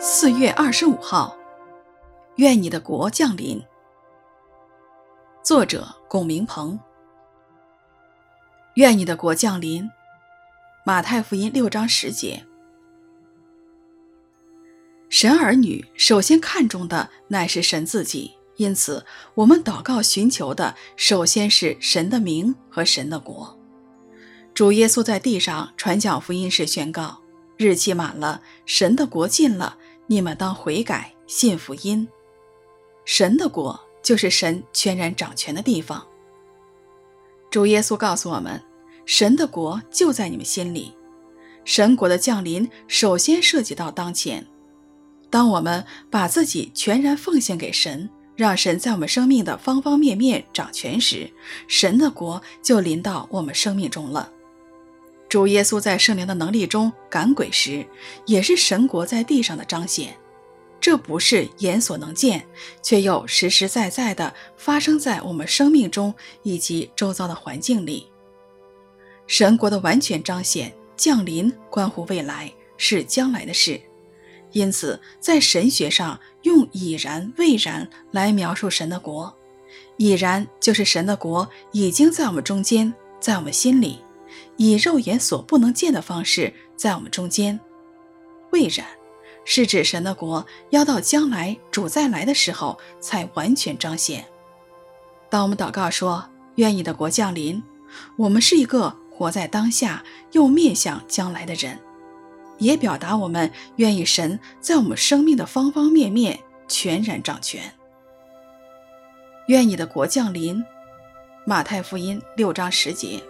四月二十五号，愿你的国降临。作者：龚明鹏。愿你的国降临。马太福音六章十节。神儿女首先看重的乃是神自己，因此我们祷告寻求的首先是神的名和神的国。主耶稣在地上传讲福音时宣告：“日期满了，神的国近了，你们当悔改，信福音。”神的国就是神全然掌权的地方。主耶稣告诉我们，神的国就在你们心里。神国的降临首先涉及到当前。当我们把自己全然奉献给神，让神在我们生命的方方面面掌权时，神的国就临到我们生命中了。主耶稣在圣灵的能力中赶鬼时，也是神国在地上的彰显。这不是眼所能见，却又实实在在地发生在我们生命中以及周遭的环境里。神国的完全彰显降临，关乎未来，是将来的事。因此，在神学上用已然、未然来描述神的国。已然就是神的国已经在我们中间，在我们心里，以肉眼所不能见的方式在我们中间。未然是指神的国要到将来主再来的时候才完全彰显。当我们祷告说“愿你的国降临”，我们是一个活在当下又面向将来的人。也表达我们愿意神在我们生命的方方面面全然掌权。愿你的国降临。马太福音六章十节。